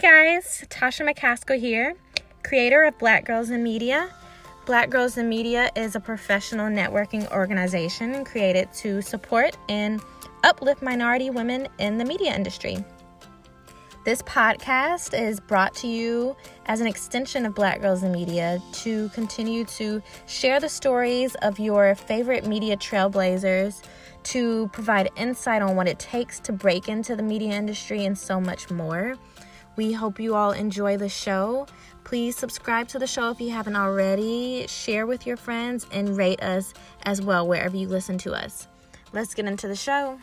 guys, Tasha McCaskill here, creator of Black Girls in Media. Black Girls in Media is a professional networking organization created to support and uplift minority women in the media industry. This podcast is brought to you as an extension of Black Girls in Media to continue to share the stories of your favorite media trailblazers, to provide insight on what it takes to break into the media industry, and so much more. We hope you all enjoy the show. Please subscribe to the show if you haven't already, share with your friends, and rate us as well wherever you listen to us. Let's get into the show.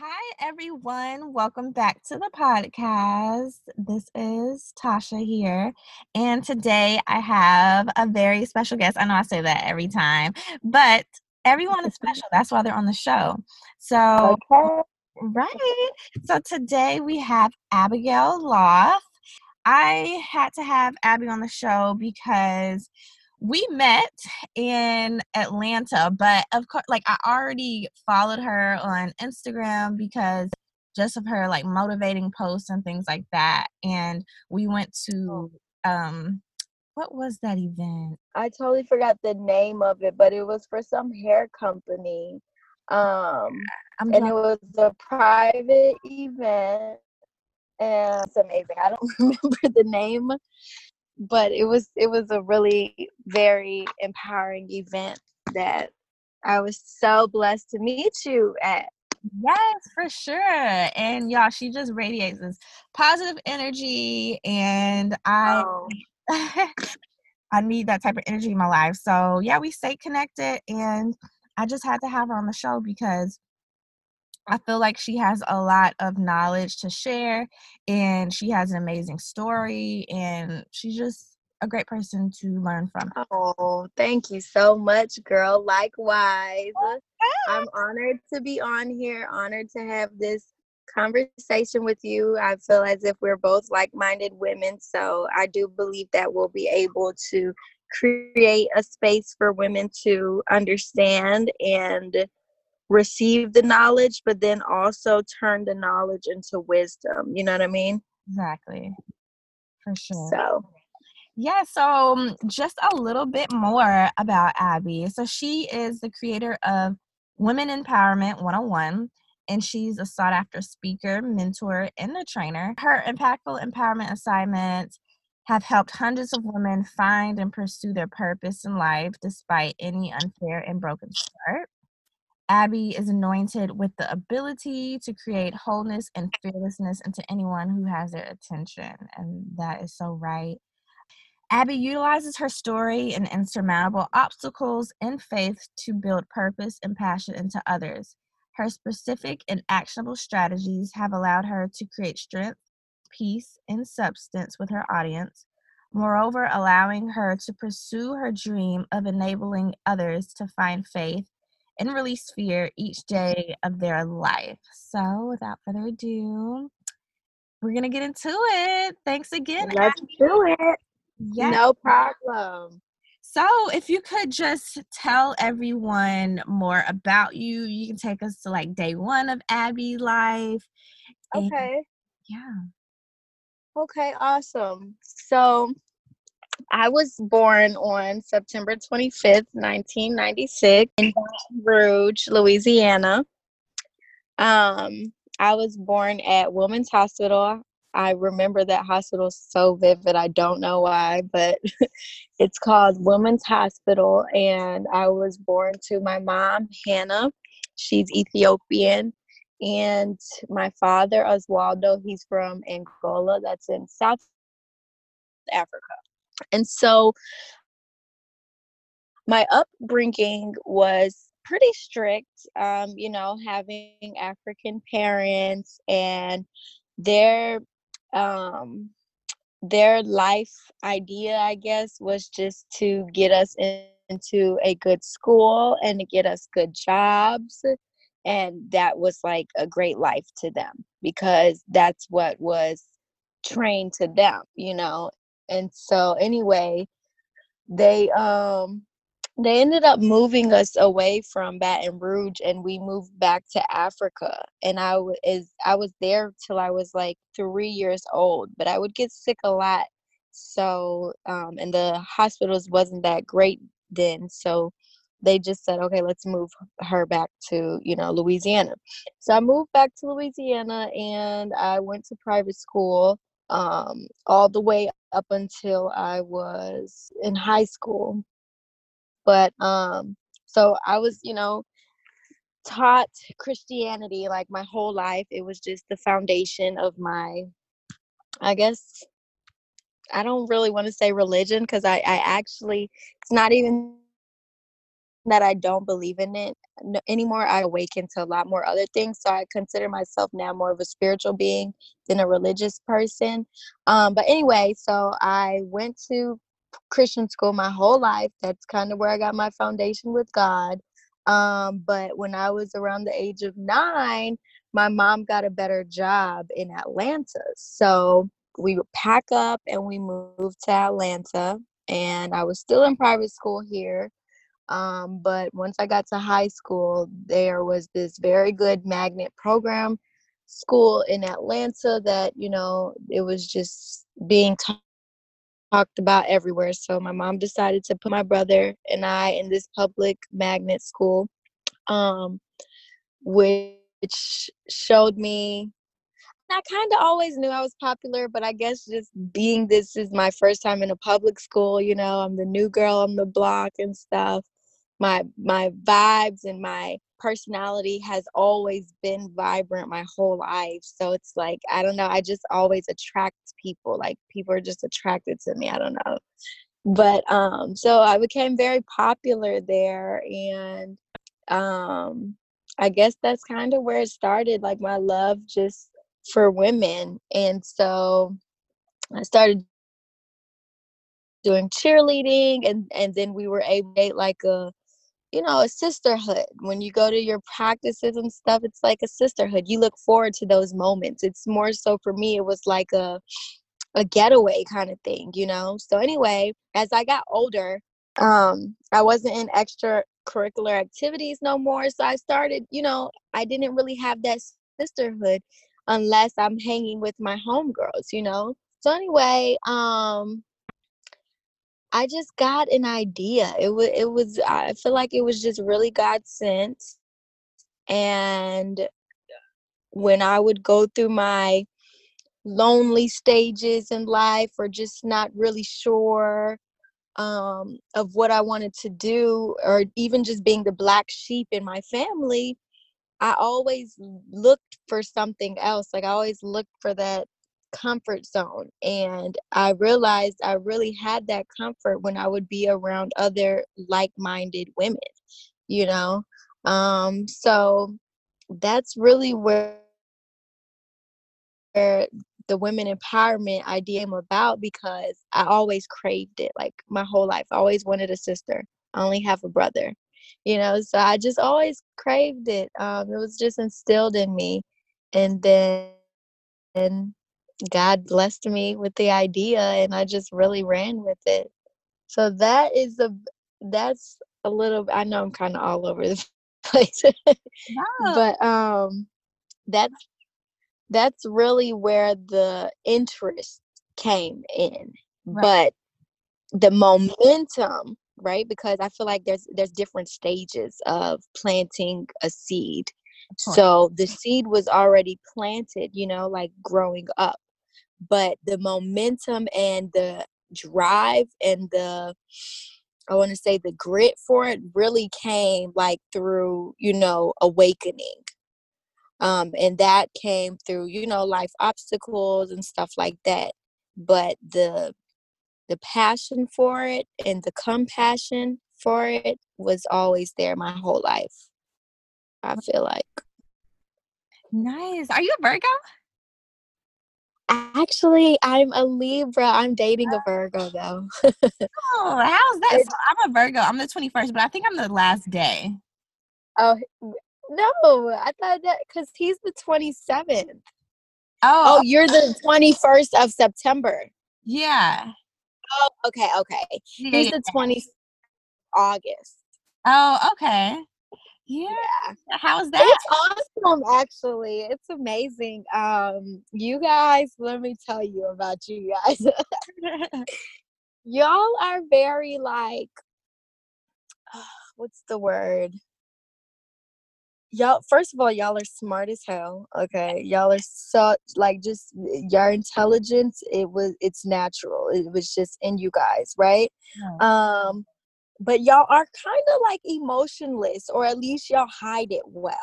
Hi, everyone. Welcome back to the podcast. This is Tasha here. And today I have a very special guest. I know I say that every time, but everyone is special. That's why they're on the show. So, Okay. right. So today we have Abigail Loth. I had to have Abby on the show because we met in Atlanta, but of course, like I already followed her on Instagram because just of her like motivating posts and things like that. And we went to um what was that event? I totally forgot the name of it, but it was for some hair company. Um, I'm and it was a private event. And it's amazing. I don't remember the name, but it was it was a really very empowering event that I was so blessed to meet you at. Yes, for sure. And y'all, she just radiates this positive energy, and I Oh, I need that type of energy in my life. So yeah, we stay connected, and I just had to have her on the show because I feel like she has a lot of knowledge to share, and she has an amazing story, and she's just a great person to learn from. oh, thank you so much, girl. Likewise. Oh, I'm honored to be on here, honored to have this conversation with you. I feel as if we're both like minded women. So I do believe that we'll be able to create a space for women to understand and receive the knowledge, but then also turn the knowledge into wisdom. You know what I mean? Exactly, for sure. So, Yeah, so um, just a little bit more about Abby. So she is the creator of Women Empowerment 101, and she's a sought after speaker, mentor, and a trainer. Her impactful empowerment assignments have helped hundreds of women find and pursue their purpose in life despite any unfair and broken start. Abby is anointed with the ability to create wholeness and fearlessness into anyone who has their attention, and that is so right. Abby utilizes her story and insurmountable obstacles and faith to build purpose and passion into others. Her specific and actionable strategies have allowed her to create strength, peace, and substance with her audience, moreover, allowing her to pursue her dream of enabling others to find faith and release fear each day of their life. So, without further ado, we're going to get into it. Thanks again. let's Abby. do it. Yes. No problem. So, if you could just tell everyone more about you, you can take us to like day one of Abby life. Okay. yeah. Okay, awesome. So I was born on September 25th, 1996 in Baton Rouge, Louisiana. Um, I was born at Women's Hospital. I remember that hospital so vivid. I don't know why, but it's called Women's Hospital. And I was born to my mom, Hannah. She's Ethiopian and my father Oswaldo he's from Angola that's in South Africa and so my upbringing was pretty strict um you know having African parents and their um their life idea I guess was just to get us in, into a good school and to get us good jobs and that was like a great life to them because that's what was trained to them you know? And so anyway they um they ended up moving us away from Baton Rouge and we moved back to Africa. And I was I was there till I was like 3 years old but I would get sick a lot. So um and the hospitals wasn't that great then so they just said okay let's move her back to you know Louisiana. So I moved back to Louisiana and I went to private school um all the way up until I was in high school but um, so I was, you know, taught Christianity like my whole life. It was just the foundation of my, I guess, I don't really want to say religion because I, I actually, it's not even that I don't believe in it anymore. I awaken to a lot more other things. So I consider myself now more of a spiritual being than a religious person. Um, but anyway, so I went to Christian school my whole life. That's kind of where I got my foundation with God. Um, but when I was around the age of nine, my mom got a better job in Atlanta. So we would pack up and we moved to Atlanta. And I was still in private school here. Um, but once I got to high school, there was this very good magnet program school in Atlanta that, you know, it was just being taught talked about everywhere. So my mom decided to put my brother and I in this public magnet school, um, which showed me. I kind of always knew I was popular, but I guess just being this is my first time in a public school, you know, I'm the new girl on the block and stuff. My my vibes and my personality has always been vibrant my whole life. So it's like, I don't know, I just always attract people. Like people are just attracted to me. I don't know. But um so I became very popular there and um I guess that's kind of where it started, like my love just for women. And so I started doing cheerleading and and then we were able to like a you know, a sisterhood. When you go to your practices and stuff, it's like a sisterhood. You look forward to those moments. It's more so for me, it was like a a getaway kind of thing, you know. So anyway, as I got older, um, I wasn't in extracurricular activities no more. So I started, you know, I didn't really have that sisterhood unless I'm hanging with my homegirls, you know. So anyway, um, I just got an idea. It was it was I feel like it was just really God sent. And when I would go through my lonely stages in life or just not really sure um, of what I wanted to do, or even just being the black sheep in my family, I always looked for something else. Like I always looked for that comfort zone. And I realized I really had that comfort when I would be around other like minded women, you know? Um, so that's really where, where the women empowerment idea came about because I always craved it like my whole life. I always wanted a sister. I only have a brother, you know, so I just always craved it. Um, it was just instilled in me. And then and God blessed me with the idea and I just really ran with it. So that is a that's a little I know I'm kind of all over the place. but um that's that's really where the interest came in. Right. But the momentum, right? Because I feel like there's there's different stages of planting a seed. So the seed was already planted, you know, like growing up but the momentum and the drive and the I want to say the grit for it really came like through, you know, awakening. Um, and that came through, you know, life obstacles and stuff like that. But the the passion for it and the compassion for it was always there my whole life. I feel like. Nice. Are you a Virgo? Actually, I'm a Libra. I'm dating a Virgo though. oh, how's that? So I'm a Virgo. I'm the 21st, but I think I'm the last day. Oh no, I thought that because he's the 27th. Oh, oh, you're the 21st of September. Yeah. Oh, okay, okay. Yeah, he's yeah. the 20. August. Oh, okay. Yeah. yeah. How's that? It's awesome, actually. It's amazing. Um, you guys, let me tell you about you guys. Y'all are very like, uh, what's the word? Y'all, first of all, y'all are smart as hell. Okay, y'all are so like just your intelligence. It was it's natural. It was just in you guys, right? Um, but y'all are kind of like emotionless or at least y'all hide it well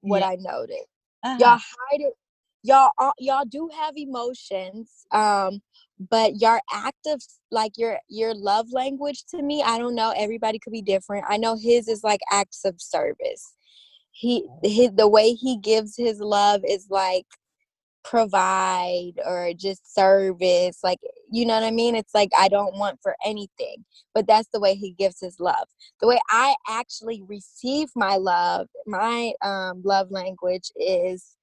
what yeah. i noted uh-huh. y'all hide it y'all y'all do have emotions um but your active like your your love language to me i don't know everybody could be different i know his is like acts of service he his, the way he gives his love is like provide or just service like you know what i mean? It's like i don't want for anything but that's the way he gives his love. The way i actually receive my love my um, love language is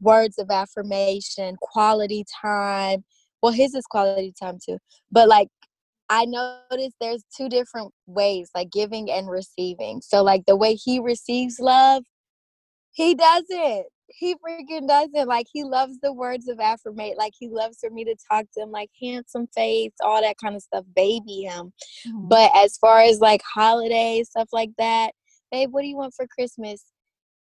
words of affirmation quality time. Well his is quality time too but like I notice there's two different ways, like giving and receiving. So, like the way he receives love, he does it he freaking doesn't. Like he loves the words of affirmate. Like he loves for me to talk to him like handsome face, all that kind of stuff, baby him. Mm-hmm. But as far as like holidays, stuff like that, babe, what do you want for Christmas?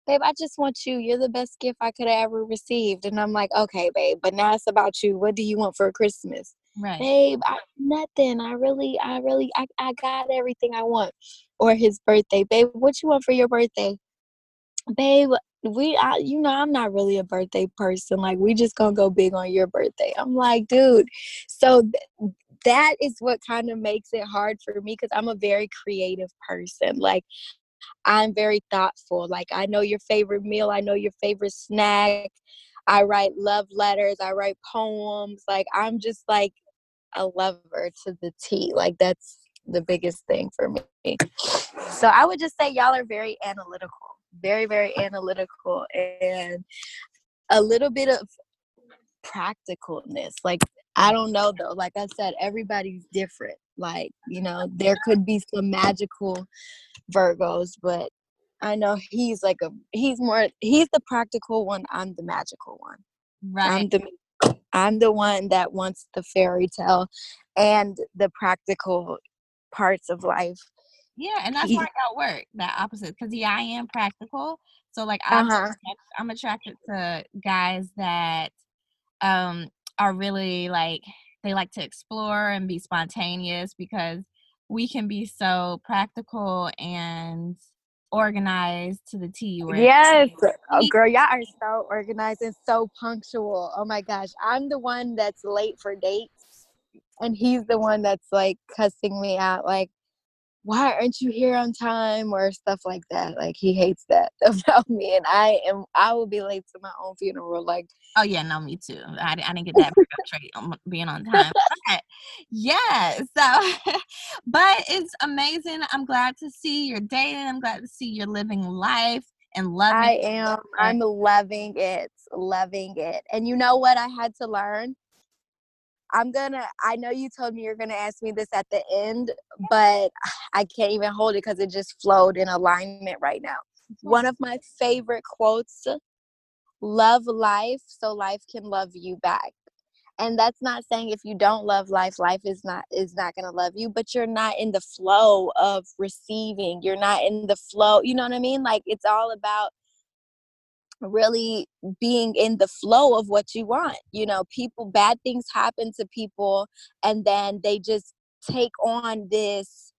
Babe, I just want you. You're the best gift I could have ever received. And I'm like, okay, babe, but now it's about you. What do you want for Christmas? Right. Babe, I, nothing. I really, I really, I, I got everything I want. Or his birthday. Babe, what you want for your birthday? Babe, we I, you know i'm not really a birthday person like we just gonna go big on your birthday. I'm like dude so th- that is what kind of makes it hard for me because i'm a very creative person like i'm very thoughtful like i know your favorite meal i know your favorite snack i write love letters i write poems like i'm just like a lover to the t like that's the biggest thing for me. So i would just say y'all are very analytical very very analytical and a little bit of practicalness. Like i don't know though. Like i said everybody's different. Like you know there could be some magical virgos but i know he's like a he's more he's the practical one i'm the magical one. Right. i'm the i'm the one that wants the fairy tale and the practical parts of life yeah, and that's why I got work that opposite because yeah, I am practical. So like I'm uh-huh. I'm attracted to guys that um are really like they like to explore and be spontaneous because we can be so practical and organized to the T. Yes, oh, girl, y'all are so organized and so punctual. Oh my gosh, I'm the one that's late for dates, and he's the one that's like cussing me out. Like, why aren't you here on time? or stuff like that like he hates that about me and i am i will be late to my own funeral like oh yeah no me too i, I didn't get that trait on being on time but, yeah so but it's amazing i'm glad to see you're dating i'm glad to see you're living life and loving i am i'm loving it loving it and you know what i had to learn I'm gonna, I know you told me you're gonna ask me this at the end, but I can't even hold it because it just flowed in alignment right now. One of my favorite quotes love life so life can love you back. And that's not saying if you don't love life, life is not is not gonna love you, but you're not in the flow of receiving. You're not in the flow, you know what I mean? Like it's all about really being in the flow of what you want. You know, people, bad things happen to people, and then they just take on this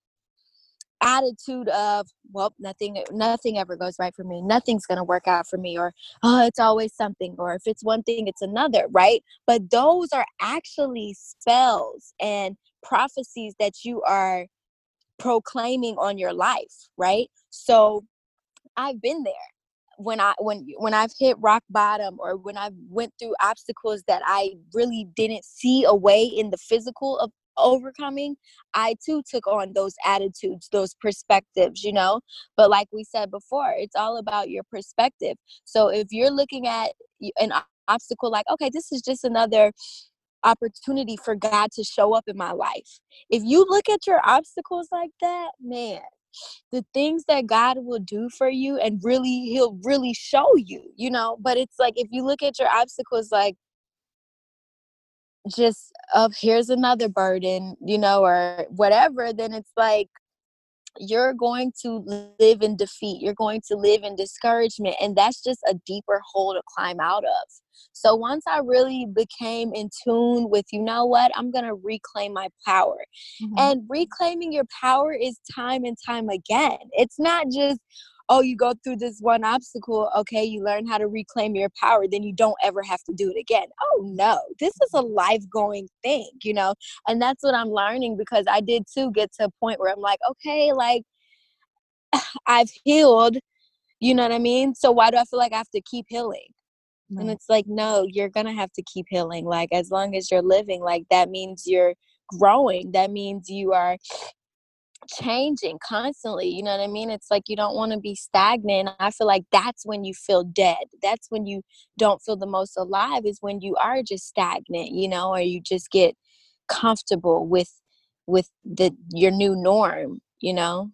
attitude of well nothing nothing ever goes right for me. Nothing's going to work out for me or oh it's always something or if it's one thing it's another right? But those are actually spells and prophecies that you are proclaiming on your life right? So i've been there when I when when I've hit rock bottom or when I've went through obstacles that I really didn't see a way in the physical of overcoming, I too took on those attitudes, those perspectives, you know. But like we said before, it's all about your perspective. So if you're looking at an obstacle like, okay, this is just another opportunity for God to show up in my life. If you look at your obstacles like that, man, the things that God will do for you and really he'll really show you, you know. But it's like if you look at your obstacles like just of here's another burden, you know, or whatever, then it's like you're going to live in defeat. You're going to live in discouragement. And that's just a deeper hole to climb out of. So once I really became in tune with, you know what, I'm going to reclaim my power. Mm-hmm. And reclaiming your power is time and time again. It's not just, oh, you go through this one obstacle, okay, you learn how to reclaim your power, then you don't ever have to do it again. Oh, no, this is a life going thing, you know? And that's what I'm learning because I did too get to a point where I'm like, okay, like I've healed, you know what I mean? So why do I feel like I have to keep healing? Right. And it's like, no, you're going to have to keep healing. Like, as long as you're living, like, that means you're growing. That means you are changing constantly you know what i mean it's like you don't want to be stagnant i feel like that's when you feel dead that's when you don't feel the most alive is when you are just stagnant you know or you just get comfortable with with the your new norm you know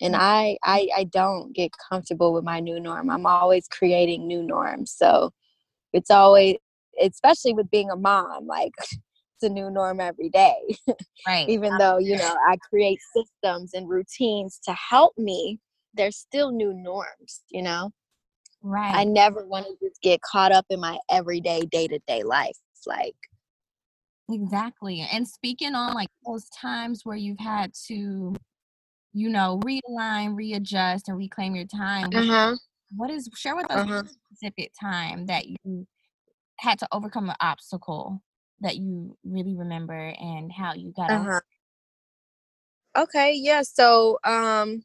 and mm. I, I i don't get comfortable with my new norm i'm always creating new norms so it's always especially with being a mom like a new norm every day. Right. Even though, you know, I create systems and routines to help me, there's still new norms, you know? Right. I never want to just get caught up in my everyday, day to day life. It's like, exactly. And speaking on like those times where you've had to, you know, realign, readjust, and reclaim your time. Uh-huh. What is, share with us uh-huh. a specific time that you had to overcome an obstacle that you really remember and how you got uh-huh. Okay, yeah. So um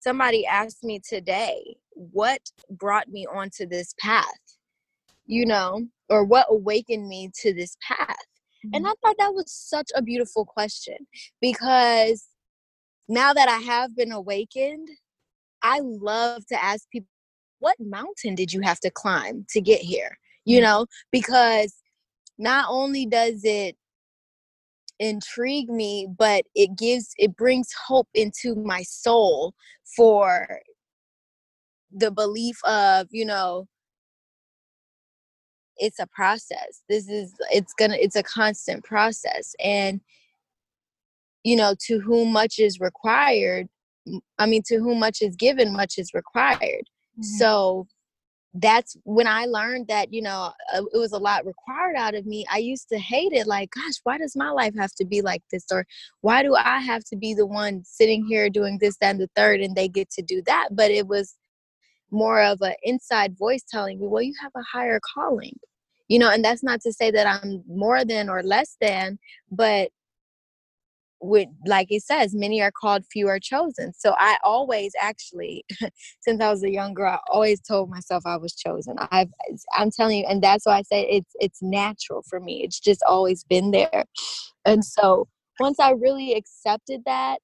somebody asked me today what brought me onto this path, you know, or what awakened me to this path. Mm-hmm. And I thought that was such a beautiful question because now that I have been awakened, I love to ask people, what mountain did you have to climb to get here? You know, because not only does it intrigue me but it gives it brings hope into my soul for the belief of you know it's a process this is it's gonna it's a constant process and you know to whom much is required i mean to whom much is given much is required mm-hmm. so that's when I learned that, you know, uh, it was a lot required out of me. I used to hate it like, gosh, why does my life have to be like this? Or why do I have to be the one sitting here doing this, that, and the third, and they get to do that? But it was more of an inside voice telling me, well, you have a higher calling. You know, and that's not to say that I'm more than or less than, but with like it says many are called few are chosen. So i always actually since i was a young girl i always told myself i was chosen. I've i'm telling you and that's why i say it's it's natural for me. It's just always been there. And so once i really accepted that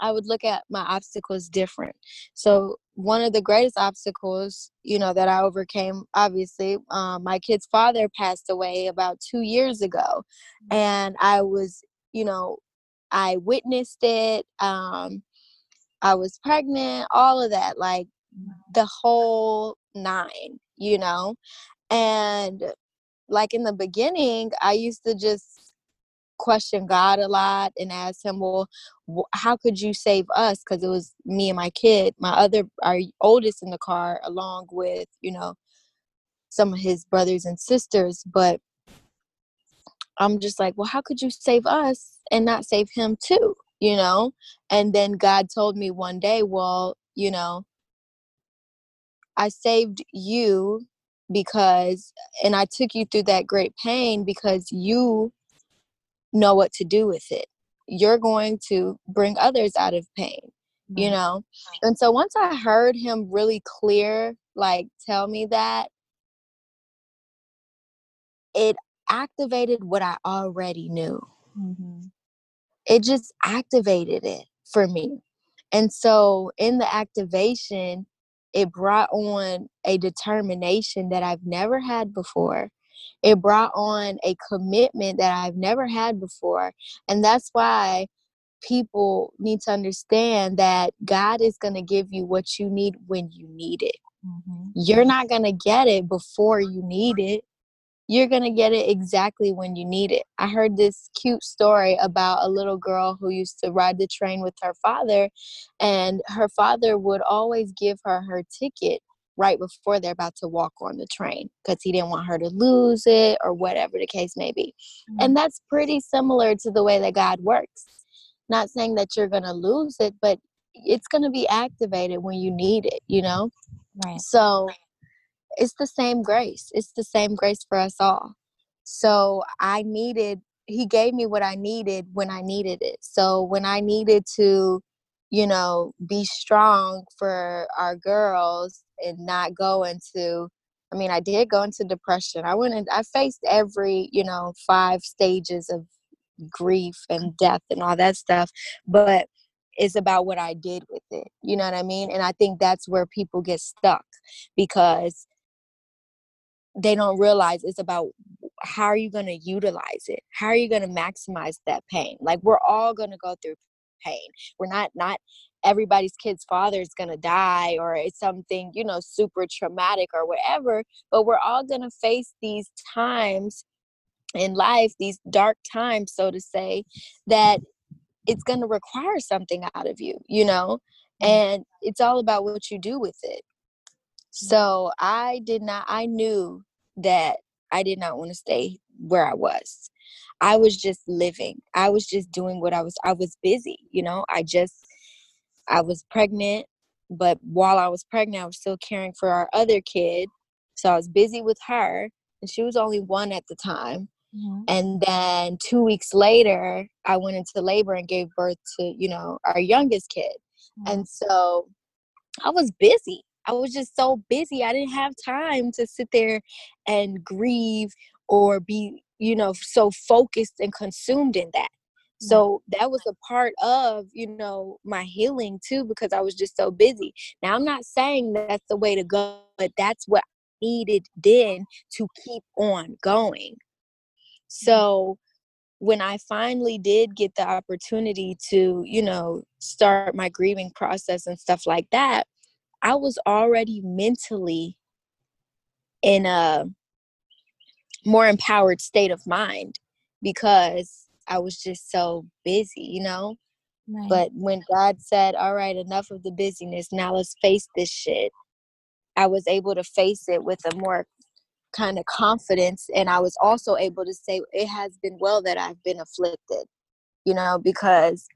i would look at my obstacles different. So one of the greatest obstacles you know that i overcame obviously um, my kid's father passed away about two years ago mm-hmm. and i was you know I witnessed it. Um, I was pregnant, all of that, like the whole nine, you know? And like in the beginning, I used to just question God a lot and ask him, well, how could you save us? Because it was me and my kid, my other, our oldest in the car, along with, you know, some of his brothers and sisters. But I'm just like, well, how could you save us and not save him too? You know? And then God told me one day, well, you know, I saved you because, and I took you through that great pain because you know what to do with it. You're going to bring others out of pain, you mm-hmm. know? And so once I heard him really clear, like tell me that, it activated what I already knew. Mm-hmm. It just activated it for me. And so in the activation, it brought on a determination that I've never had before. It brought on a commitment that I've never had before. And that's why people need to understand that God is going to give you what you need when you need it. Mm-hmm. You're not going to get it before you need it. You're going to get it exactly when you need it. I heard this cute story about a little girl who used to ride the train with her father, and her father would always give her her ticket right before they're about to walk on the train because he didn't want her to lose it or whatever the case may be. Mm-hmm. And that's pretty similar to the way that God works. Not saying that you're going to lose it, but it's going to be activated when you need it, you know? Right. So it's the same grace. It's the same grace for us all. So I needed, he gave me what I needed when I needed it. So when I needed to, you know, be strong for our girls and not go into, I mean, I did go into depression. I went and I faced every, you know, five stages of grief and death and all that stuff. But it's about what I did with it. You know what I mean? And I think that's where people get stuck because they don't realize it's about how are you going to utilize it? How are you going to maximize that pain? Like we're all going to go through pain. We're not not everybody's kid's father is going to die or it's something, you know, super traumatic or whatever, but we're all going to face these times in life, these dark times so to say, that it's going to require something out of you, you know? Mm. And it's all about what you do with it. So I did not, I knew that I did not want to stay where I was. I was just living. I was just doing what I was, I was busy, you know? I just, I was pregnant, but while I was pregnant, I was still caring for our other kid. So I was busy with her, and she was only one at the time. Mm-hmm. And then two weeks later, I went into labor and gave birth to, you know, our youngest kid. Mm-hmm. And so I was busy. I was just so busy. I didn't have time to sit there and grieve or be, you know, so focused and consumed in that. Mm-hmm. So that was a part of, you know, my healing too, because I was just so busy. Now, I'm not saying that's the way to go, but that's what I needed then to keep on going. Mm-hmm. So when I finally did get the opportunity to, you know, start my grieving process and stuff like that, I was already mentally in a more empowered state of mind because I was just so busy, you know? Right. But when God said, All right, enough of the busyness, now let's face this shit, I was able to face it with a more kind of confidence and i was also able to say it has been well that i've been afflicted you know because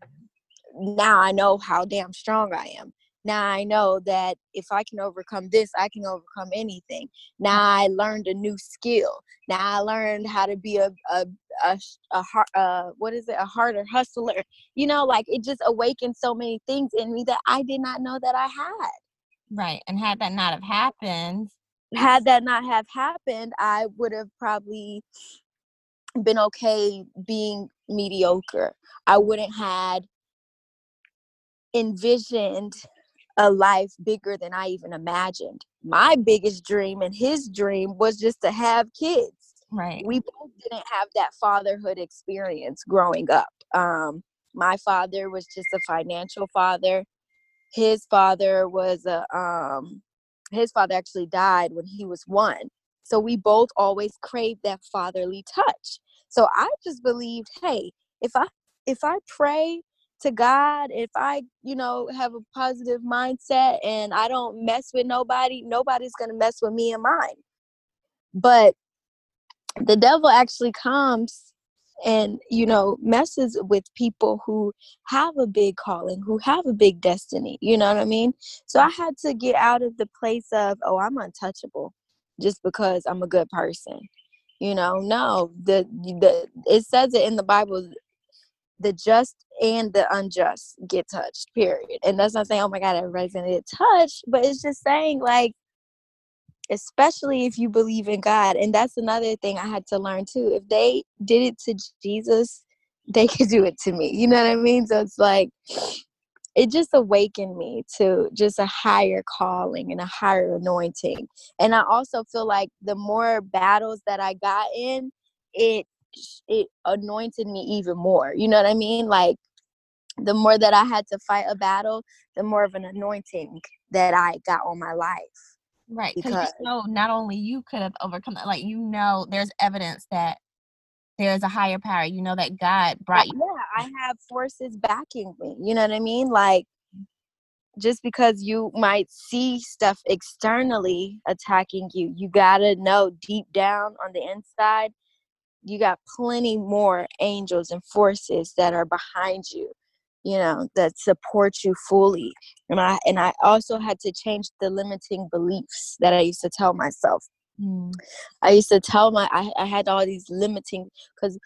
now i know how damn strong i am now i know that if i can overcome this i can overcome anything. Now i learned a new skill. Now i learned how to be a a a, a, a uh, what is it? A harder hustler. You know like it just awakened so many things in me that i did not know that i had. Right and had that not have happened had that not have happened, I would have probably been okay being mediocre. I wouldn't had envisioned a life bigger than I even imagined. My biggest dream and his dream was just to have kids. Right. We both didn't have that fatherhood experience growing up. Um, my father was just a financial father. His father was a um, his father actually died when he was one. So we both always craved that fatherly touch. So I just believed, hey, if I if I pray to God, if I, you know, have a positive mindset and I don't mess with nobody, nobody's going to mess with me and mine. But the devil actually comes and you know messes with people who have a big calling who have a big destiny you know what i mean so i had to get out of the place of oh i'm untouchable just because i'm a good person you know no the the it says it in the bible the just and the unjust get touched period and that's not saying oh my god everybody's gonna get touched but it's just saying like especially if you believe in God. And that's another thing I had to learn too. If they did it to Jesus, they could do it to me. You know what I mean? So it's like it just awakened me to just a higher calling and a higher anointing. And I also feel like the more battles that I got in, it it anointed me even more. You know what I mean? Like the more that I had to fight a battle, the more of an anointing that I got on my life. Right. Because you know not only you could have overcome that, like you know there's evidence that there's a higher power. You know that God oh, brought you. Yeah, I have forces backing me. You know what I mean? Like just because you might see stuff externally attacking you, you gotta know deep down on the inside, you got plenty more angels and forces that are behind you, you know, that support you fully. And I and I also had to change the limiting beliefs that I used to tell myself. Mm. I used to tell my I, I had all these limiting because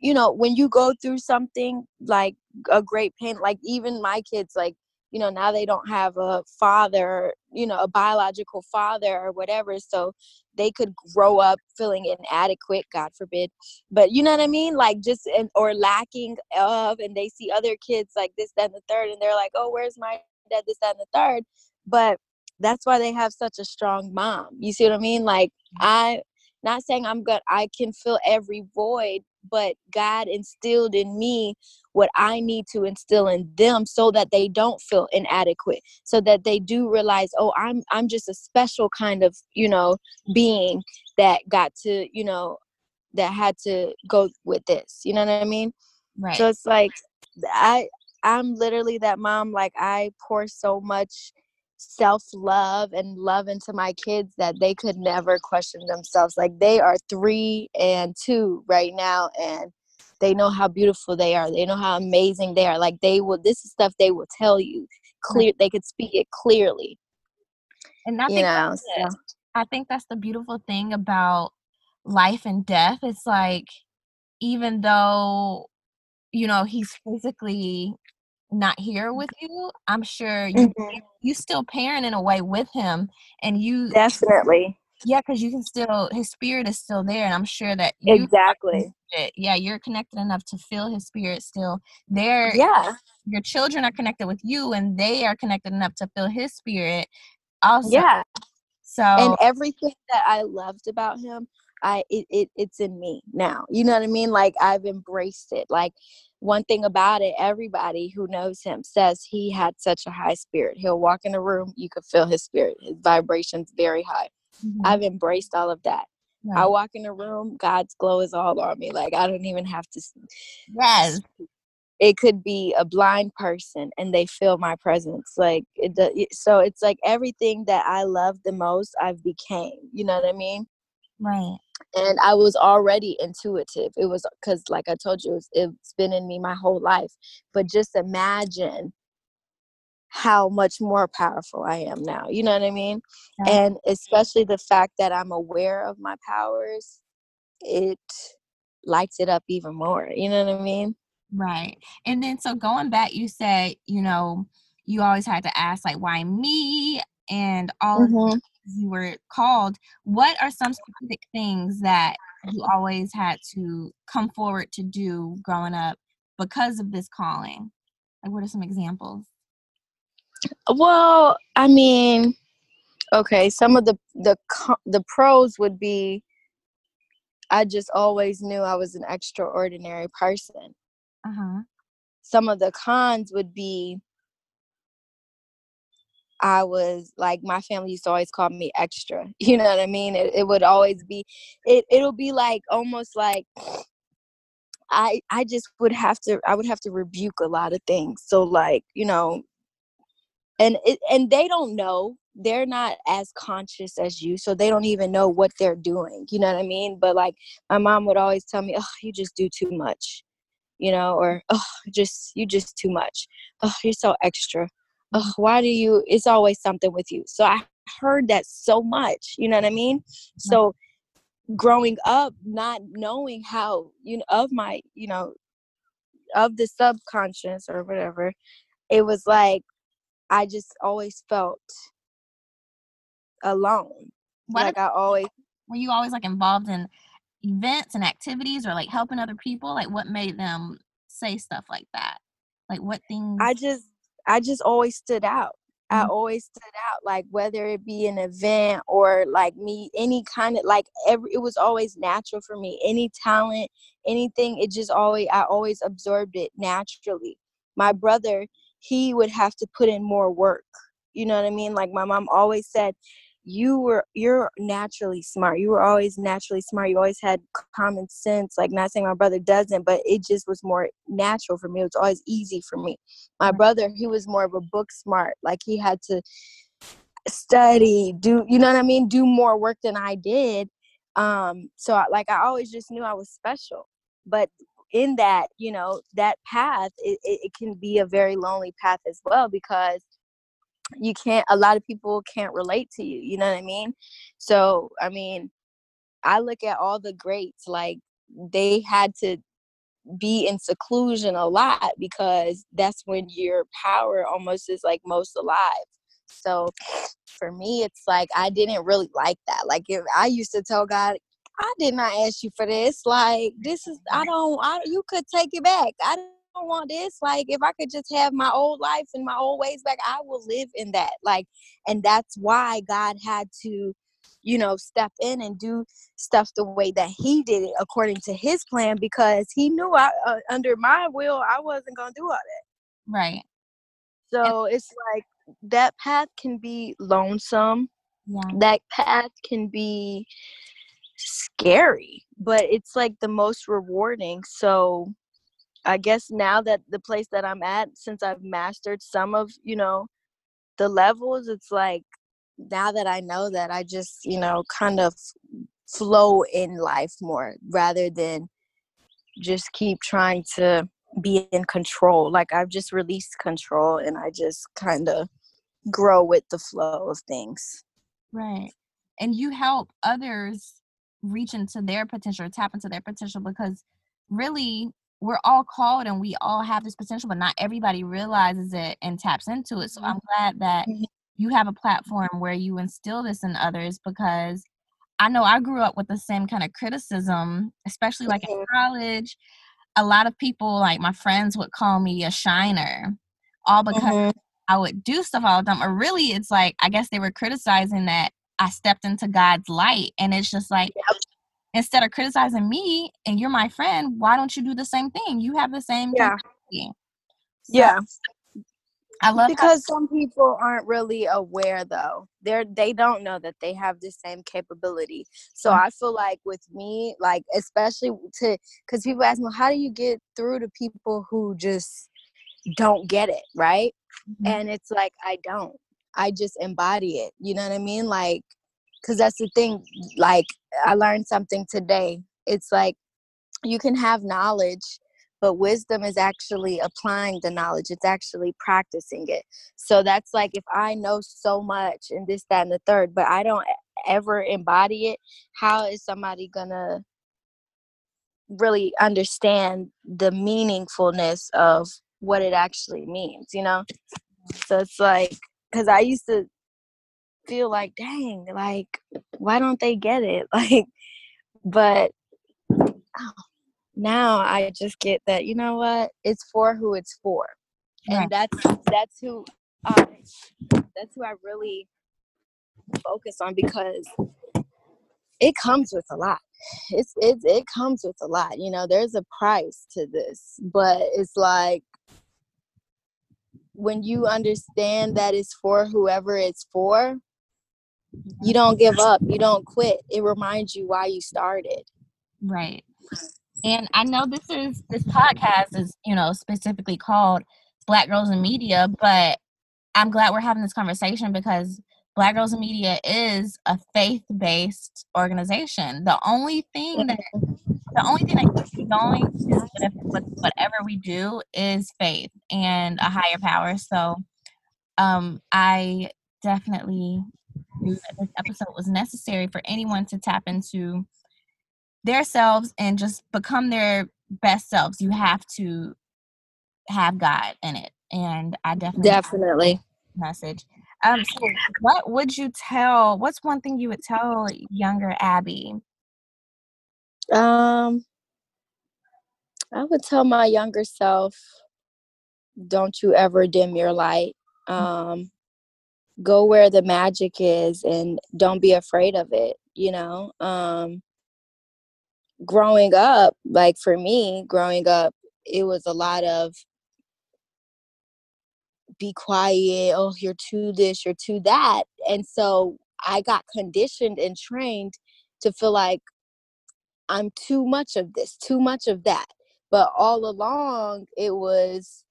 you know when you go through something like a great pain like even my kids like you know now they don't have a father you know a biological father or whatever so they could grow up feeling inadequate god forbid. But you know what i mean? Like just and or lacking of and they see other kids like this that and the third and they're like oh where's my dad this that and the third? But that's why they have such a strong mom you see what i mean? Like mm-hmm. i not saying i'm good i can fill every void but god instilled in me what I need to instill in them so that they don't feel inadequate, so that they do realize, oh, I'm I'm just a special kind of, you know, being that got to, you know, that had to go with this. You know what I mean? Right. So it's like I I'm literally that mom like I pour so much self love and love into my kids that they could never question themselves. Like they are three and two right now, and they know how beautiful they are they know how amazing they are like they will this is stuff they will tell you clear they could speak it clearly. And i think know, so. i think that's the beautiful thing about life and death. It's like even though you know he's physically not here with you i'm sure you mm-hmm. you still parent in a way with him and you definitely yeah because you can still his spirit is still there and i'm sure that exactly. yeah you're connected enough to feel his spirit still there. Yeah. Your children are connected with you and they are connected enough to feel his spirit also. Yeah. So and everything that i loved about him i it, it it's in me now you know what i mean? Like i've embraced it like one thing about it everybody who knows him says he had such a high spirit he'll walk in a room you could feel his spirit his vibrations very high mm-hmm. i've embraced all of that Right. I walk in the room, God's glow is all on me. Like I don't even have to. Yes. It could be a blind person and they feel my presence. Like it. So it's like everything that I love the most, I've became. You know what I mean? Right. And I was already intuitive. It was because, like I told you, it's, it's been in me my whole life. But just imagine how much more powerful I am now. You know what I mean? Yeah. And especially the fact that I'm aware of my powers, it lights it up even more. You know what I mean? Right. And then so going back, you said, you know, you always had to ask like why me and all mm-hmm. you were called. What are some specific things that you always had to come forward to do growing up because of this calling? Like what are some examples? Well, I mean, okay, some of the the the pros would be I just always knew I was an extraordinary person. Uh-huh. Some of the cons would be I was like my family used to always call me extra. You know what I mean? It, it would always be it it'll be like almost like I I just would have to I would have to rebuke a lot of things. So like, you know, and it, and they don't know. They're not as conscious as you so they don't even know what they're doing you know what i mean? But like my mom would always tell me oh you just do too much you know or oh just you just too much. Oh you're so extra. Oh why do you it's always something with you. So i heard that so much you know what i mean? So growing up not knowing how you know of my you know of the subconscious or whatever it was like I just always felt alone. What like I always were you always like involved in events and activities or like helping other people? Like what made them say stuff like that? Like what things I just I just always stood out. Mm-hmm. I always stood out like whether it be an event or like me any kind of like every it was always natural for me. Any talent, anything, it just always I always absorbed it naturally my brother he would have to put in more work you know what i mean? Like my mom always said you were you're naturally smart. You were always naturally smart. You always had common sense. Like not saying my brother doesn't but it just was more natural for me. It was always easy for me. My brother he was more of a book smart. Like he had to study do you know what i mean? Do more work than i did. Um so like i always just knew i was special. But in that you know that path it, it can be a very lonely path as well because you can't a lot of people can't relate to you you know what i mean? So i mean i look at all the greats like they had to be in seclusion a lot because that's when your power almost is like most alive. So for me it's like i didn't really like that like if i used to tell god i did not ask you for this like this is i don't i you could take it back i don't want this. Like, if I could just have my old life and my old ways back, I will live in that. Like, and that's why God had to, you know, step in and do stuff the way that He did it according to His plan because He knew I, uh, under my will, I wasn't going to do all that. Right. So and- it's like that path can be lonesome. Yeah. That path can be scary, but it's like the most rewarding. So I guess now that the place that I'm at, since I've mastered some of, you know, the levels, it's like now that I know that I just, you know, kind of flow in life more rather than just keep trying to be in control. Like I've just released control and I just kind of grow with the flow of things. Right. And you help others reach into their potential, tap into their potential because really we're all called and we all have this potential, but not everybody realizes it and taps into it. So I'm mm-hmm. glad that mm-hmm. you have a platform where you instill this in others because I know I grew up with the same kind of criticism, especially like in mm-hmm. college. A lot of people, like my friends, would call me a shiner, all because mm-hmm. I would do stuff all the time. Or really, it's like I guess they were criticizing that I stepped into God's light, and it's just like yep instead of criticizing me and you're my friend, why don't you do the same thing? You have the same yeah. So, yeah. I love because how- some people aren't really aware though. They're they don't know that they have the same capability. So mm-hmm. I feel like with me, like especially to because people ask me, how do you get through to people who just don't get it, right? Mm-hmm. And it's like I don't. I just embody it. You know what I mean? Like because that's the thing like i learned something today it's like you can have knowledge but wisdom is actually applying the knowledge it's actually practicing it so that's like if i know so much and this that and the third but i don't ever embody it how is somebody gonna really understand the meaningfulness of what it actually means you know so it's like because i used to feel like, dang, like, why don't they get it? Like, but oh, now I just get that, you know what? It's for who it's for. And right. that's that's who I that's who I really focus on because it comes with a lot. It's it it comes with a lot. You know, there's a price to this, but it's like when you understand that it's for whoever it's for, mm-hmm. you don't give up you don't quit. It reminds you why you started. Right. And i know this is this podcast is you know specifically called black girls in media but i'm glad we're having this conversation because black girls in media is a faith-based organization the only thing that the only thing that keeps me going with whatever we do is faith and a higher power so um i definitely knew that this episode was necessary for anyone to tap into their selves and just become their best selves. You have to have God in it. And I definitely definitely message. Um so what would you tell what's one thing you would tell younger Abby? Um I would tell my younger self don't you ever dim your light. Mm. Um go where the magic is and don't be afraid of it you know um growing up like for me growing up it was a lot of be quiet. Oh, you're too this, you're too that. And so I got conditioned and trained to feel like I'm too much of this, too much of that. But all along, it was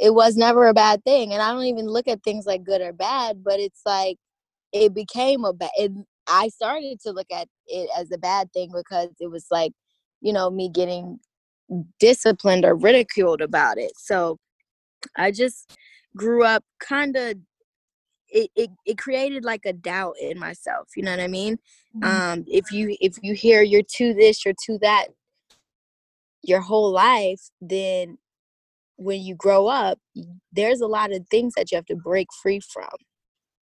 it was never a bad thing and i don't even look at things like good or bad but it's like it became a bad i started to look at it as a bad thing because it was like you know me getting disciplined or ridiculed about it so i just grew up kind of it, it, it created like a doubt in myself you know what i mean mm-hmm. um if you if you hear you're to this you're to that your whole life then when you grow up, there's a lot of things that you have to break free from.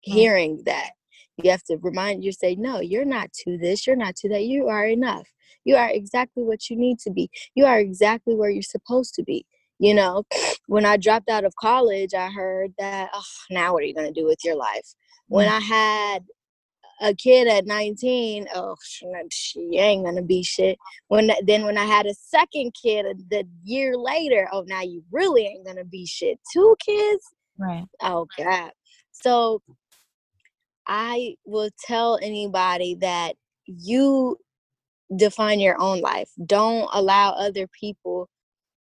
Hearing that, you have to remind yourself, no, you're not to this, you're not to that, you are enough. You are exactly what you need to be. You are exactly where you're supposed to be. You know, when I dropped out of college, I heard that, oh, now what are you going to do with your life? When mm. I had a kid at 19, oh, she ain't gonna be shit. When then when I had a second kid the year later, oh, now you really ain't gonna be shit. Two kids, right? Oh God. So I will tell anybody that you define your own life. Don't allow other people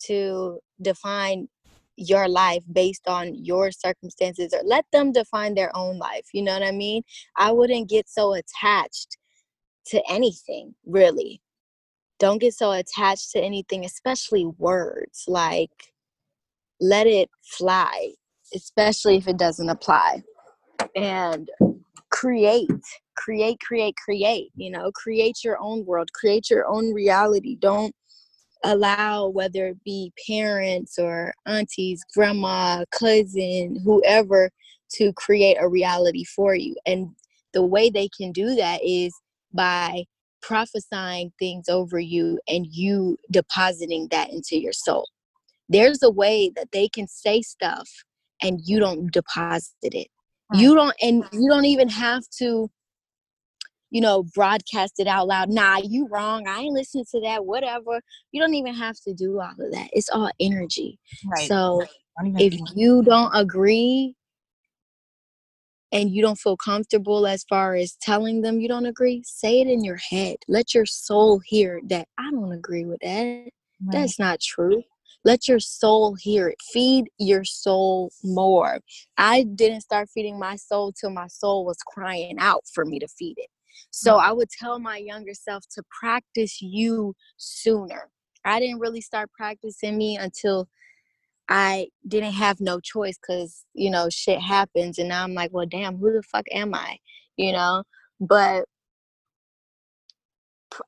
to define your life based on your circumstances or let them define their own life you know what i mean? I wouldn't get so attached to anything really. Don't get so attached to anything especially words like let it fly especially if it doesn't apply. And create create create create you know? Create your own world create your own reality. Don't allow whether it be parents or aunties, grandma, cousin, whoever to create a reality for you. And the way they can do that is by prophesying things over you and you depositing that into your soul. There's a way that they can say stuff and you don't deposit it. You don't and you don't even have to you know, broadcast it out loud. Nah, you wrong. I ain't listening to that. Whatever. You don't even have to do all of that. It's all energy. Right. So if you don't agree and you don't feel comfortable as far as telling them you don't agree, say it in your head. Let your soul hear that I don't agree with that. Right. That's not true. Let your soul hear it. Feed your soul more. I didn't start feeding my soul till my soul was crying out for me to feed it. So mm-hmm. I would tell my younger self to practice you sooner. I didn't really start practicing me until I didn't have no choice because, you know, shit happens. And now I'm like, well, damn, who the fuck am I? You know? But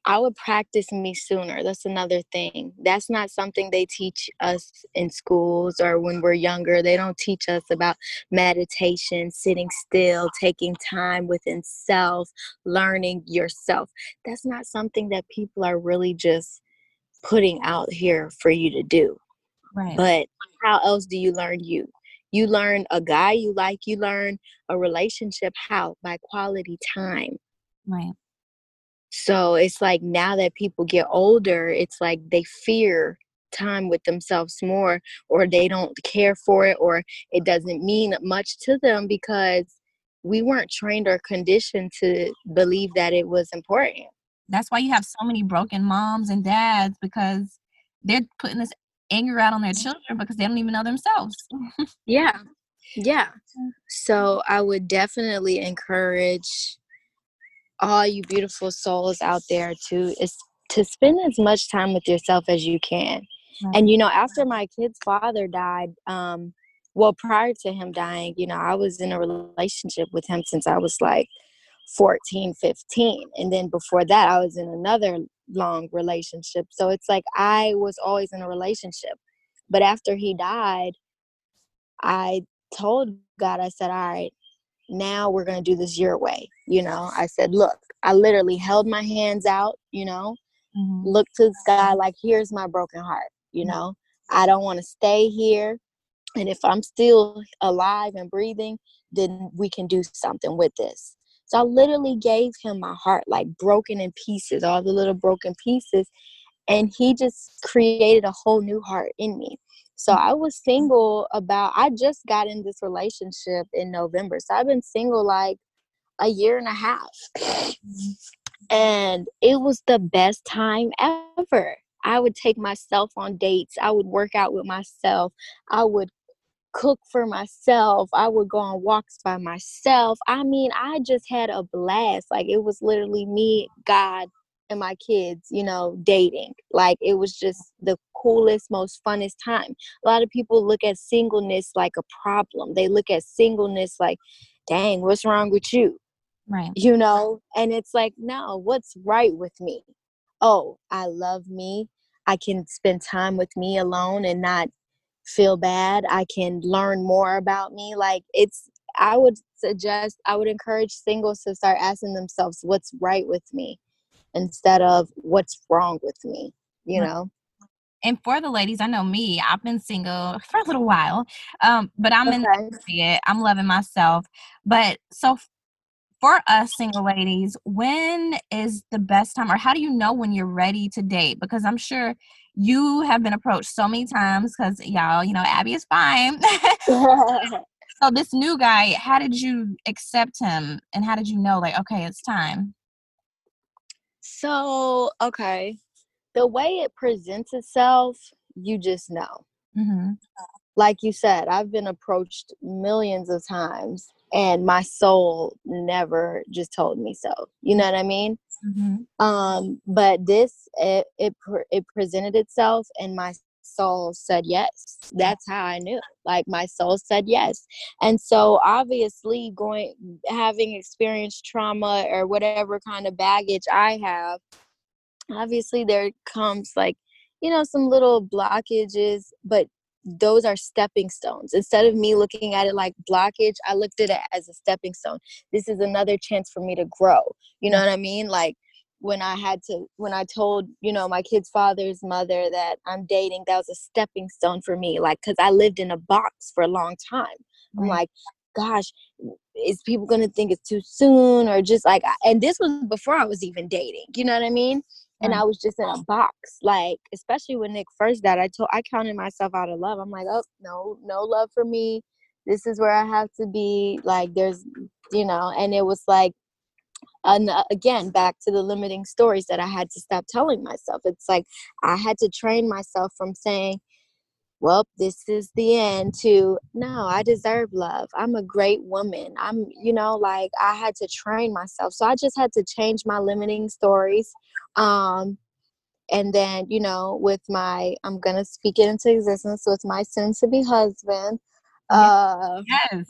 I would practice me sooner. That's another thing. That's not something they teach us in schools or when we're younger. They don't teach us about meditation, sitting still, taking time within self, learning yourself. That's not something that people are really just putting out here for you to do. Right. But how else do you learn you? You learn a guy you like, you learn a relationship. How? By quality time. Right so it's like now that people get older, it's like they fear time with themselves more, or they don't care for it, or it doesn't mean much to them because we weren't trained or conditioned to believe that it was important. That's why you have so many broken moms and dads because they're putting this anger out on their children because they don't even know themselves. yeah. Yeah. So I would definitely encourage all you beautiful souls out there to is to spend as much time with yourself as you can. And you know, after my kid's father died, um, well, prior to him dying, you know, I was in a relationship with him since I was like 14, 15. And then before that, I was in another long relationship. So it's like I was always in a relationship. But after he died, I told God, I said, All right, now we're going to do this your way. You know, I said, look, I literally held my hands out, you know, mm-hmm. looked to the sky like, here's my broken heart, you mm-hmm. know, I don't want to stay here. And if I'm still alive and breathing, then we can do something with this. So I literally gave him my heart, like broken in pieces, all the little broken pieces. And he just created a whole new heart in me. So I was single about I just got in this relationship in November. So I've been single like a year and a half. Mm-hmm. And it was the best time ever. I would take myself on dates. I would work out with myself. I would cook for myself. I would go on walks by myself. I mean, I just had a blast. Like it was literally me, God, and my kids, you know, dating. Like it was just the coolest, most funnest time. A lot of people look at singleness like a problem. They look at singleness like, dang, what's wrong with you? Right. You know, and it's like, no, what's right with me? Oh, I love me. I can spend time with me alone and not feel bad. I can learn more about me. Like it's I would suggest I would encourage singles to start asking themselves what's right with me instead of what's wrong with me, you know? And for the ladies, I know me, I've been single for a little while, um, but I'm okay. in it. I'm loving myself. But so for us single ladies, when is the best time, or how do you know when you're ready to date? Because I'm sure you have been approached so many times because y'all, you know, Abby is fine. so this new guy, how did you accept him and how did you know like, okay, it's time? So, okay. The way it presents itself, you just know. Mm-hmm. Like you said, I've been approached millions of times and my soul never just told me so. You know what I mean? Mm-hmm. Um, but this it, it it presented itself, and my soul said yes. That's how I knew. Like my soul said yes. And so obviously going having experienced trauma or whatever kind of baggage I have, obviously there comes like, you know, some little blockages, but those are stepping stones. Instead of me looking at it like blockage, I looked at it as a stepping stone. This is another chance for me to grow. You know what I mean? Like when I had to, when I told, you know, my kid's father's mother that I'm dating, that was a stepping stone for me. Like, cause I lived in a box for a long time. I'm like, gosh, is people gonna think it's too soon or just like, and this was before I was even dating. You know what I mean? And I mm. was just in a box. Like, especially when Nick first died, I told I counted myself out of love. I'm like, oh no, no love for me. This is where I have to be. Like, there's, you know, and it was like, and uh, again, back to the limiting stories that I had to stop telling myself. It's like I had to train myself from saying, well, this is the end to no, I deserve love. I'm a great woman. I'm, you know, like I had to train myself. So I just had to change my limiting stories. Um, and then, you know, with my, I'm going to speak it into existence with my soon to be husband. Uh, yes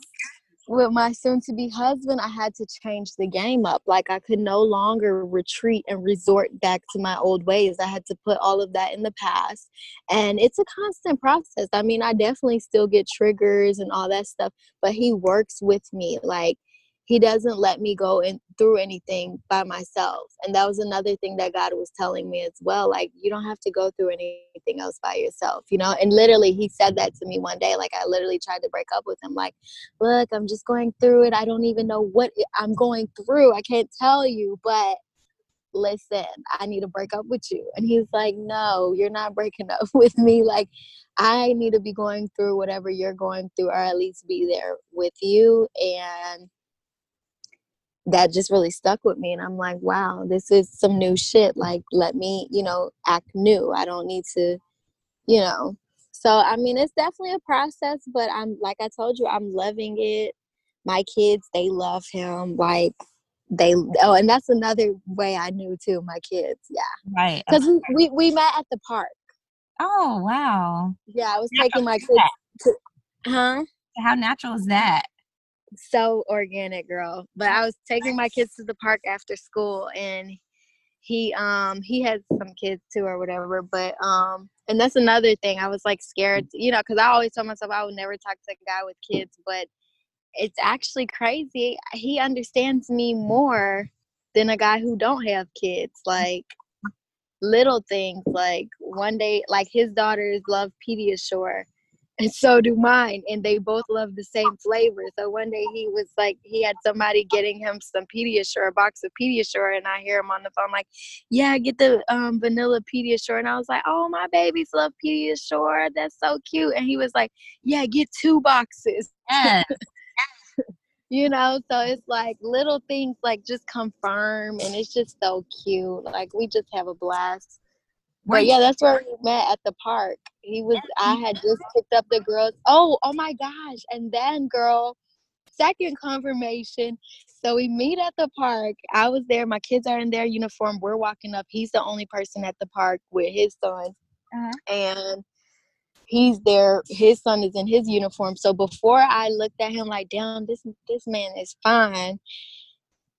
with my soon to be husband, I had to change the game up. Like I could no longer retreat and resort back to my old ways. I had to put all of that in the past. And it's a constant process. I mean, I definitely still get triggers and all that stuff, but he works with me. Like he doesn't let me go in through anything by myself. And that was another thing that god was telling me as well like you don't have to go through anything else by yourself you know? And literally he said that to me one day like i literally tried to break up with him like look i'm just going through it. I don't even know what i'm going through. I can't tell you but listen i need to break up with you. And he's like no you're not breaking up with me. Like i need to be going through whatever you're going through or at least be there with you and that just really stuck with me and i'm like wow this is some new shit like let me you know act new i don't need to you know? So i mean it's definitely a process but i'm like i told you i'm loving it. My kids they love him like they oh and that's another way i knew too my kids yeah. Right because we, we, we met at the park. Oh wow. Yeah i was taking my kids to, huh? How natural is that so organic, girl. But I was taking my kids to the park after school, and he um he had some kids too or whatever. But um, and that's another thing. I was like scared, you know, because I always told myself I would never talk to a guy with kids, but it's actually crazy. He understands me more than a guy who don't have kids. Like little things, like one day, like his daughters love Pediasure and so do mine and they both love the same flavor. So one day he was like he had somebody getting him some pediasure a box of pediasure and i hear him on the phone like yeah get the um, vanilla pediasure. And i was like oh my babies love pediasure. That's so cute. And he was like yeah get two boxes. Yes. you know so it's like little things like just confirm and it's just so cute. Like we just have a blast but yeah, that's where we met at the park. He was I had just picked up the girls. Oh, oh my gosh. And then girl, second confirmation. So we meet at the park. I was there, my kids are in their uniform. We're walking up. He's the only person at the park with his son. Uh-huh. And he's there, his son is in his uniform. So before I looked at him like, damn, this this man is fine.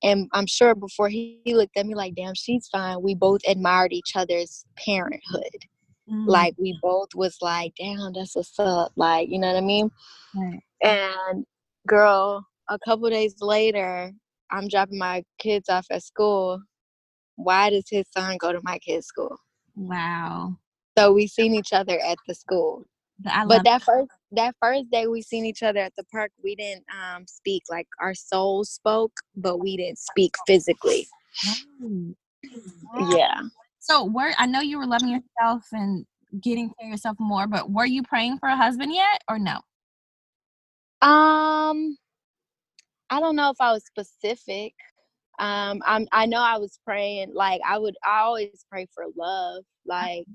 And I'm sure before he, he looked at me like, damn, she's fine. We both admired each other's parenthood. Mm, like we both was like damn that's what's up. Like you know what i mean? Right. and girl a couple days later i'm dropping my kids off at school. Why does his son go to my kid's school? Wow. so we seen each other at the school I but love that first that first day we seen each other at the park we didn't um speak like our souls spoke but we didn't speak physically Right. yeah So were I know you were loving yourself and getting to yourself more, but were you praying for a husband yet or no? Um, I don't know if I was specific. Um, I'm I know I was praying like I would I always pray for love. Like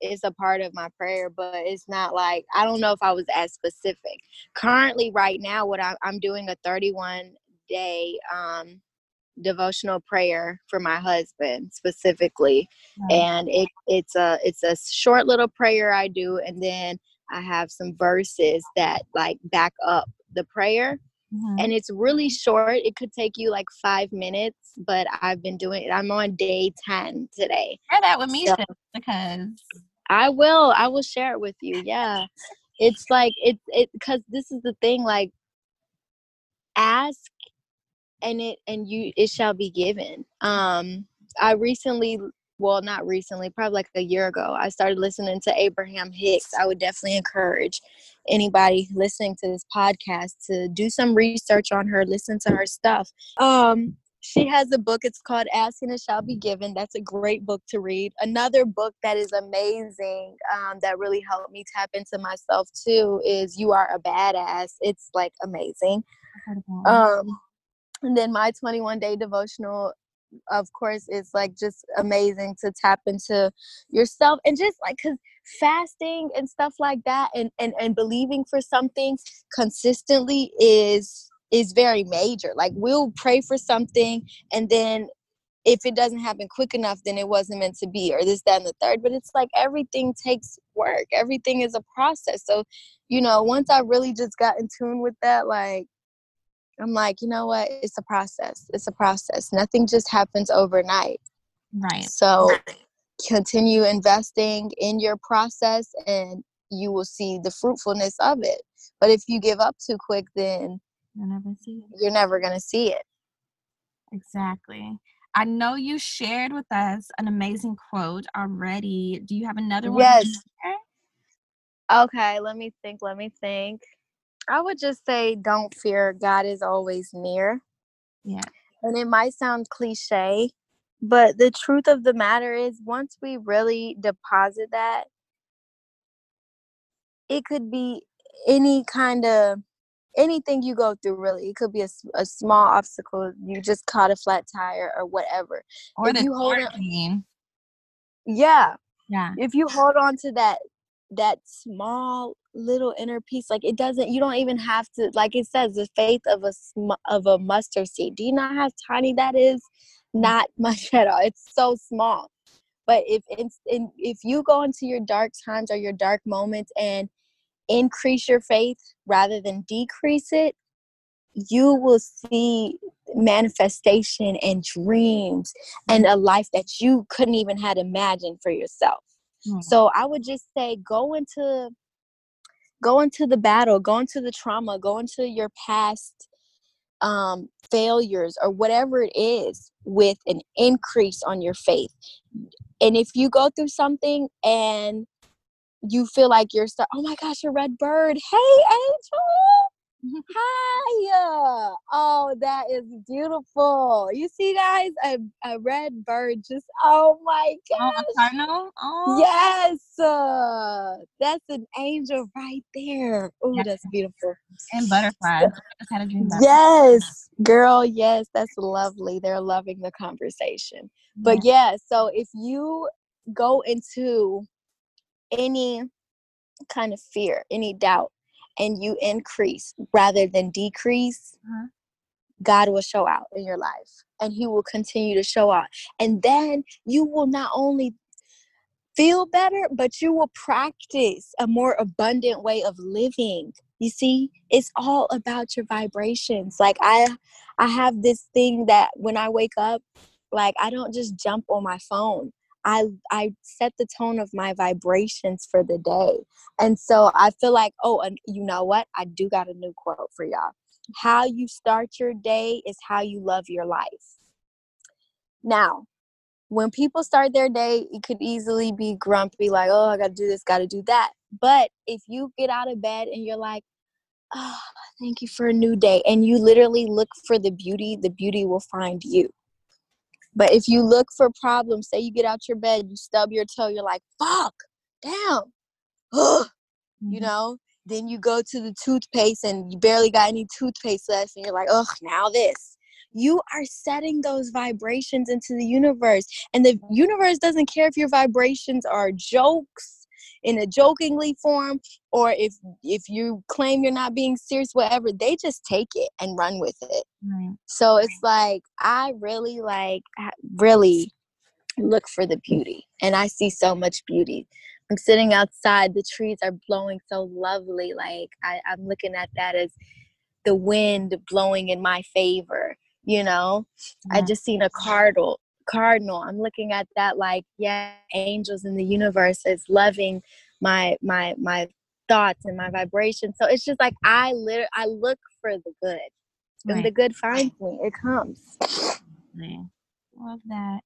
it's a part of my prayer, but it's not like I don't know if I was as specific. Currently, right now, what I, I'm doing a 31 day um devotional prayer for my husband specifically Right. and it it's a it's a short little prayer I do and then I have some verses that like back up the prayer Mhm. and it's really short it could take you like 5 minutes but I've been doing it I'm on day 10 today Share that with me So- because I will I will share it with you yeah it's like it's it cuz this is the thing like ask and it and you it shall be given um I recently well not recently probably like a year ago i started listening to abraham hicks. I would definitely encourage anybody listening to this podcast to do some research on her listen to her stuff. Um she has a book it's called ask and it shall be given. That's a great book to read. Another book that is amazing um, that really helped me tap into myself too is you are a badass. It's like amazing. Um and then my 21 day devotional of course it's like just amazing to tap into yourself and just like because fasting and stuff like that and, and and believing for something consistently is is very major. Like we'll pray for something and then if it doesn't happen quick enough then it wasn't meant to be or this that and the third but it's like everything takes work. Everything is a process. So you know once i really just got in tune with that like I'm like, you know what? It's a process. It's a process. Nothing just happens overnight. right. So continue investing in your process and you will see the fruitfulness of it. But if you give up too quick, then You'll never see it. you're never going to see it. Exactly. I know you shared with us an amazing quote already. Do you have another one? Yes. Okay, let me think. Let me think. I would just say, don't fear. God is always near. Yeah. And it might sound cliche, but the truth of the matter is, once we really deposit that, it could be any kind of anything you go through really it could be a small obstacle you just caught a flat tire or whatever Or If the you hold on- yeah Yeah. if you hold on to that that small little inner piece like it doesn't you don't even have to like it says the faith of a of a mustard seed. Do you know how tiny that is? Not much at all. It's so small. But if in, if you go into your dark times or your dark moments and increase your faith rather than decrease it you will see manifestation and dreams and a life that you couldn't even had imagined for yourself Mm. so I would just say go into go into the battle, go into the trauma, go into your past um failures or whatever it is with an increase on your faith. And if you go through something and you feel like you're star- oh my gosh a red bird hey angel hi oh that is beautiful. You see guys a, a red bird just oh my Oh, gosh. A cardinal. Oh, yes uh, that's an angel right there. Oh Yeah. that's beautiful. And butterflies. I just had a dream about. yes girl yes that's lovely. They're loving the conversation. But yeah so if you go into any kind of fear any doubt and you increase rather than decrease Uh-huh. god will show out in your life and he will continue to show out. And then you will not only feel better but you will practice a more abundant way of living. You see it's all about your vibrations. Like i i have this thing that when i wake up like i don't just jump on my phone i i set the tone of my vibrations for the day and so i feel like oh and you know what i do got a new quote for y'all how you start your day is how you love your life now when people start their day, it could easily be grumpy, like, oh, I got to do this, got to do that. But if you get out of bed and you're like, oh, thank you for a new day, and you literally look for the beauty, the beauty will find you. But if you look for problems, say you get out your bed, you stub your toe, you're like, fuck, damn, ugh, you Mhm. know? Then you go to the toothpaste and you barely got any toothpaste left, and you're like, ugh, now this. You are setting those vibrations into the universe, and the universe doesn't care if your vibrations are jokes in a jokingly form or if if you claim you're not being serious whatever they just take it and run with it Right. so it's like I really like really look for the beauty and I see so much beauty. I'm sitting outside, the trees are blowing so lovely. Like I, I'm looking at that as the wind blowing in my favor, you know? I just seen a cardinal cardinal. I'm looking at that like, yeah, angels in the universe is loving my my my thoughts and my vibration So it's just like I lit I look for the good and the good finds me. It comes. Love that.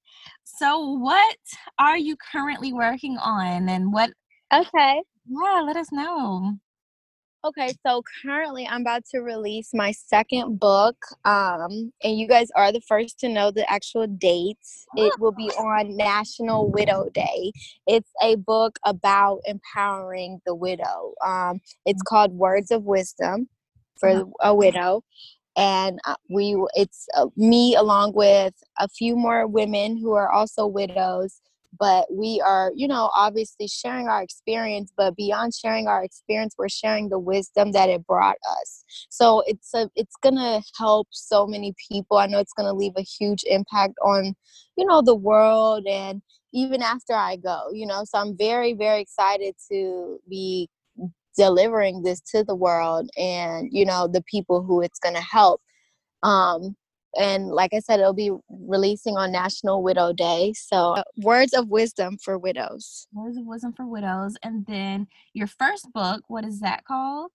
So, what are you currently working on, and what? Okay. Yeah, let us know. Okay, so currently I'm about to release my second book. Um, and you guys are the first to know the actual dates. It will be on National Widow Day. It's a book about empowering the widow. Um, it's called Words of Wisdom for a widow. And uh, we, it's uh, me along with a few more women who are also widows but we are you know obviously sharing our experience but beyond sharing our experience we're sharing the wisdom that it brought us. So it's a it's gonna help so many people. I know it's gonna leave a huge impact on you know the world and even after i go you know? So i'm very very excited to be delivering this to the world and you know the people who it's gonna help. Um and like I said, it'll be releasing on National Widow Day. So, uh, words of wisdom for widows. Words of Wisdom for Widows, and then your first book. What is that called?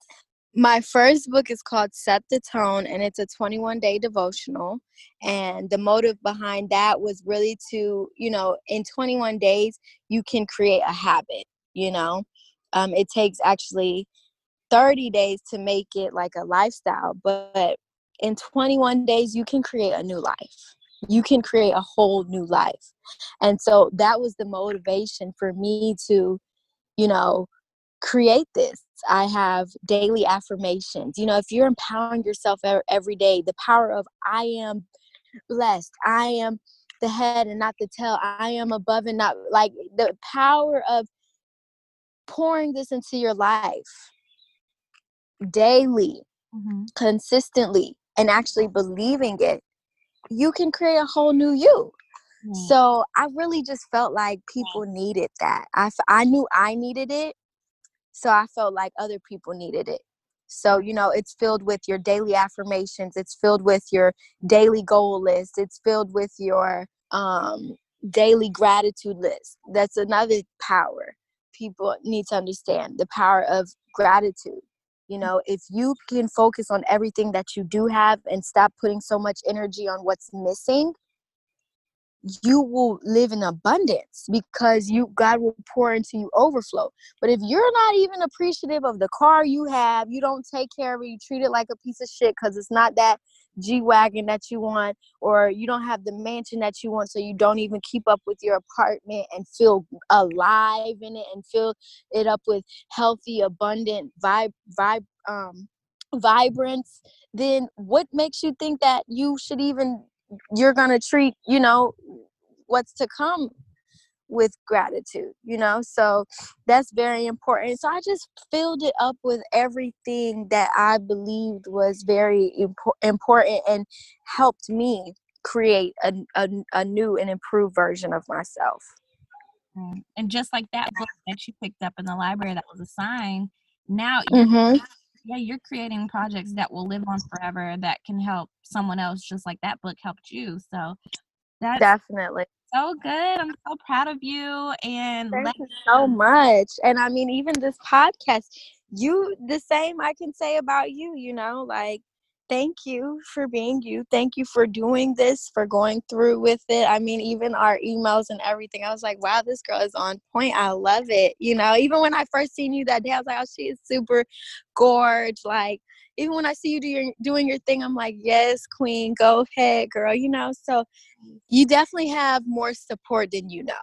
My first book is called Set the Tone, and it's a 21 day devotional. And the motive behind that was really to, you know, in 21 days, you can create a habit, you know. Um, it takes actually 30 days to make it like a lifestyle, but in 21 days, you can create a new life. You can create a whole new life. And so that was the motivation for me to, you know, create this. I have daily affirmations. You know, if you're empowering yourself every day, the power of I am blessed, I am the head and not the tail, I am above and not like the power of pouring this into your life daily, Mm-hmm. consistently, and actually believing it, you can create a whole new you. Mm. So I really just felt like people needed that. I, f- I knew I needed it. So I felt like other people needed it. So, you know, it's filled with your daily affirmations, it's filled with your daily goal list, it's filled with your um, daily gratitude list. That's another power people need to understand the power of gratitude. You mm. know, if you can focus on everything that you do have and stop putting so much energy on what's missing, you will live in abundance because you God will pour into you overflow. But if you're not even appreciative of the car you have, you don't take care of it, you treat it like a piece of shit because it's not that G Wagon that you want, or you don't have the mansion that you want, so you don't even keep up with your apartment and feel alive in it and fill it up with healthy, abundant vibe, vibe, um, vibrance, then what makes you think that you should even you're gonna treat you know what's to come with gratitude you know so that's very important so i just filled it up with everything that i believed was very impo- important and helped me create a, a, a new and improved version of myself and just like that book that you picked up in the library that was a sign now mm-hmm yeah, you're creating projects that will live on forever that can help someone else just like that book helped you. So that's definitely so good. I'm so proud of you and thank you so much. And I mean even this podcast, you the same I can say about you, you know, like thank you for being you. Thank you for doing this, for going through with it. I mean, even our emails and everything, I was like, wow, this girl is on point. I love it. You know, even when I first seen you that day, I was like, oh, she is super gorge. Like, even when I see you do your, doing your thing, I'm like, yes, queen, go ahead, girl. You know, so you definitely have more support than you know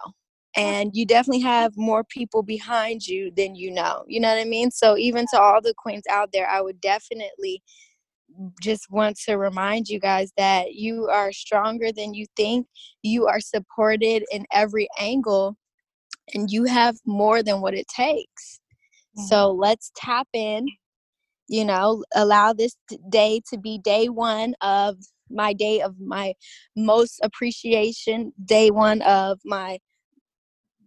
and you definitely have more people behind you than you know you know what i mean so even to all the queens out there i would definitely just want to remind you guys that you are stronger than you think. You are supported in every angle, and you have more than what it takes. Mm-hmm. So let's tap in, you know, allow this day to be day one of my day of my most appreciation, day one of my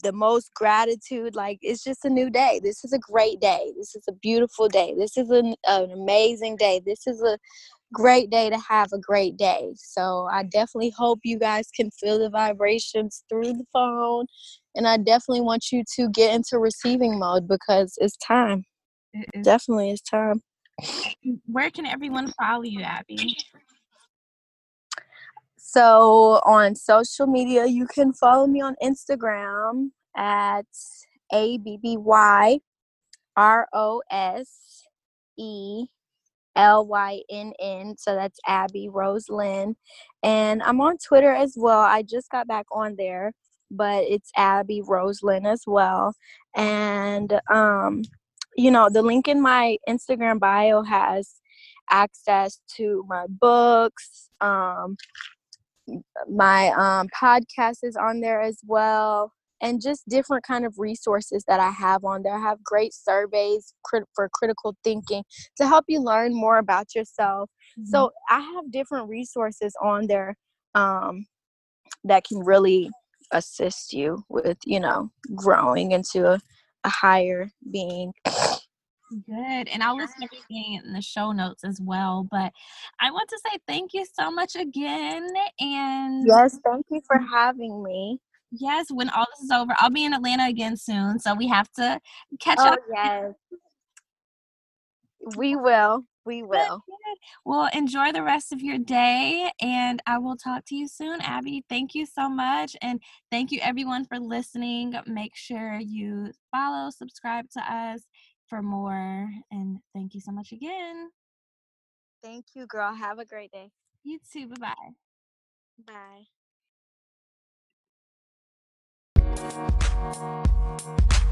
the most gratitude like it's just a new day. This is a great day. This is a beautiful day. This is an, an amazing day. This is a great day to have a great day. So i definitely hope you guys can feel the vibrations through the phone and i definitely want you to get into receiving mode because it's time it definitely is time where can everyone follow you abby so on social media, you can follow me on Instagram at A B B Y R O S E L Y N N. So that's Abby Rose Lynn. And I'm on Twitter as well. I just got back on there, but it's Abby Rose Lynn as well. And, um, you know, the link in my Instagram bio has access to my books, um, my um, podcast is on there as well and just different kind of resources that i have on there i have great surveys crit- for critical thinking to help you learn more about yourself mm-hmm. so i have different resources on there um, that can really assist you with you know growing into a, a higher being Good. And I'll list everything in the show notes as well. But I want to say thank you so much again. And yes, thank you for having me. Yes, when all this is over, I'll be in Atlanta again soon. So we have to catch oh, up. Yes. We will. We will. Well, enjoy the rest of your day and I will talk to you soon, Abby. Thank you so much. And thank you, everyone, for listening. Make sure you follow, subscribe to us for more. And thank you so much again. Thank you, girl. Have a great day. You too. Bye-bye. Bye. Bye.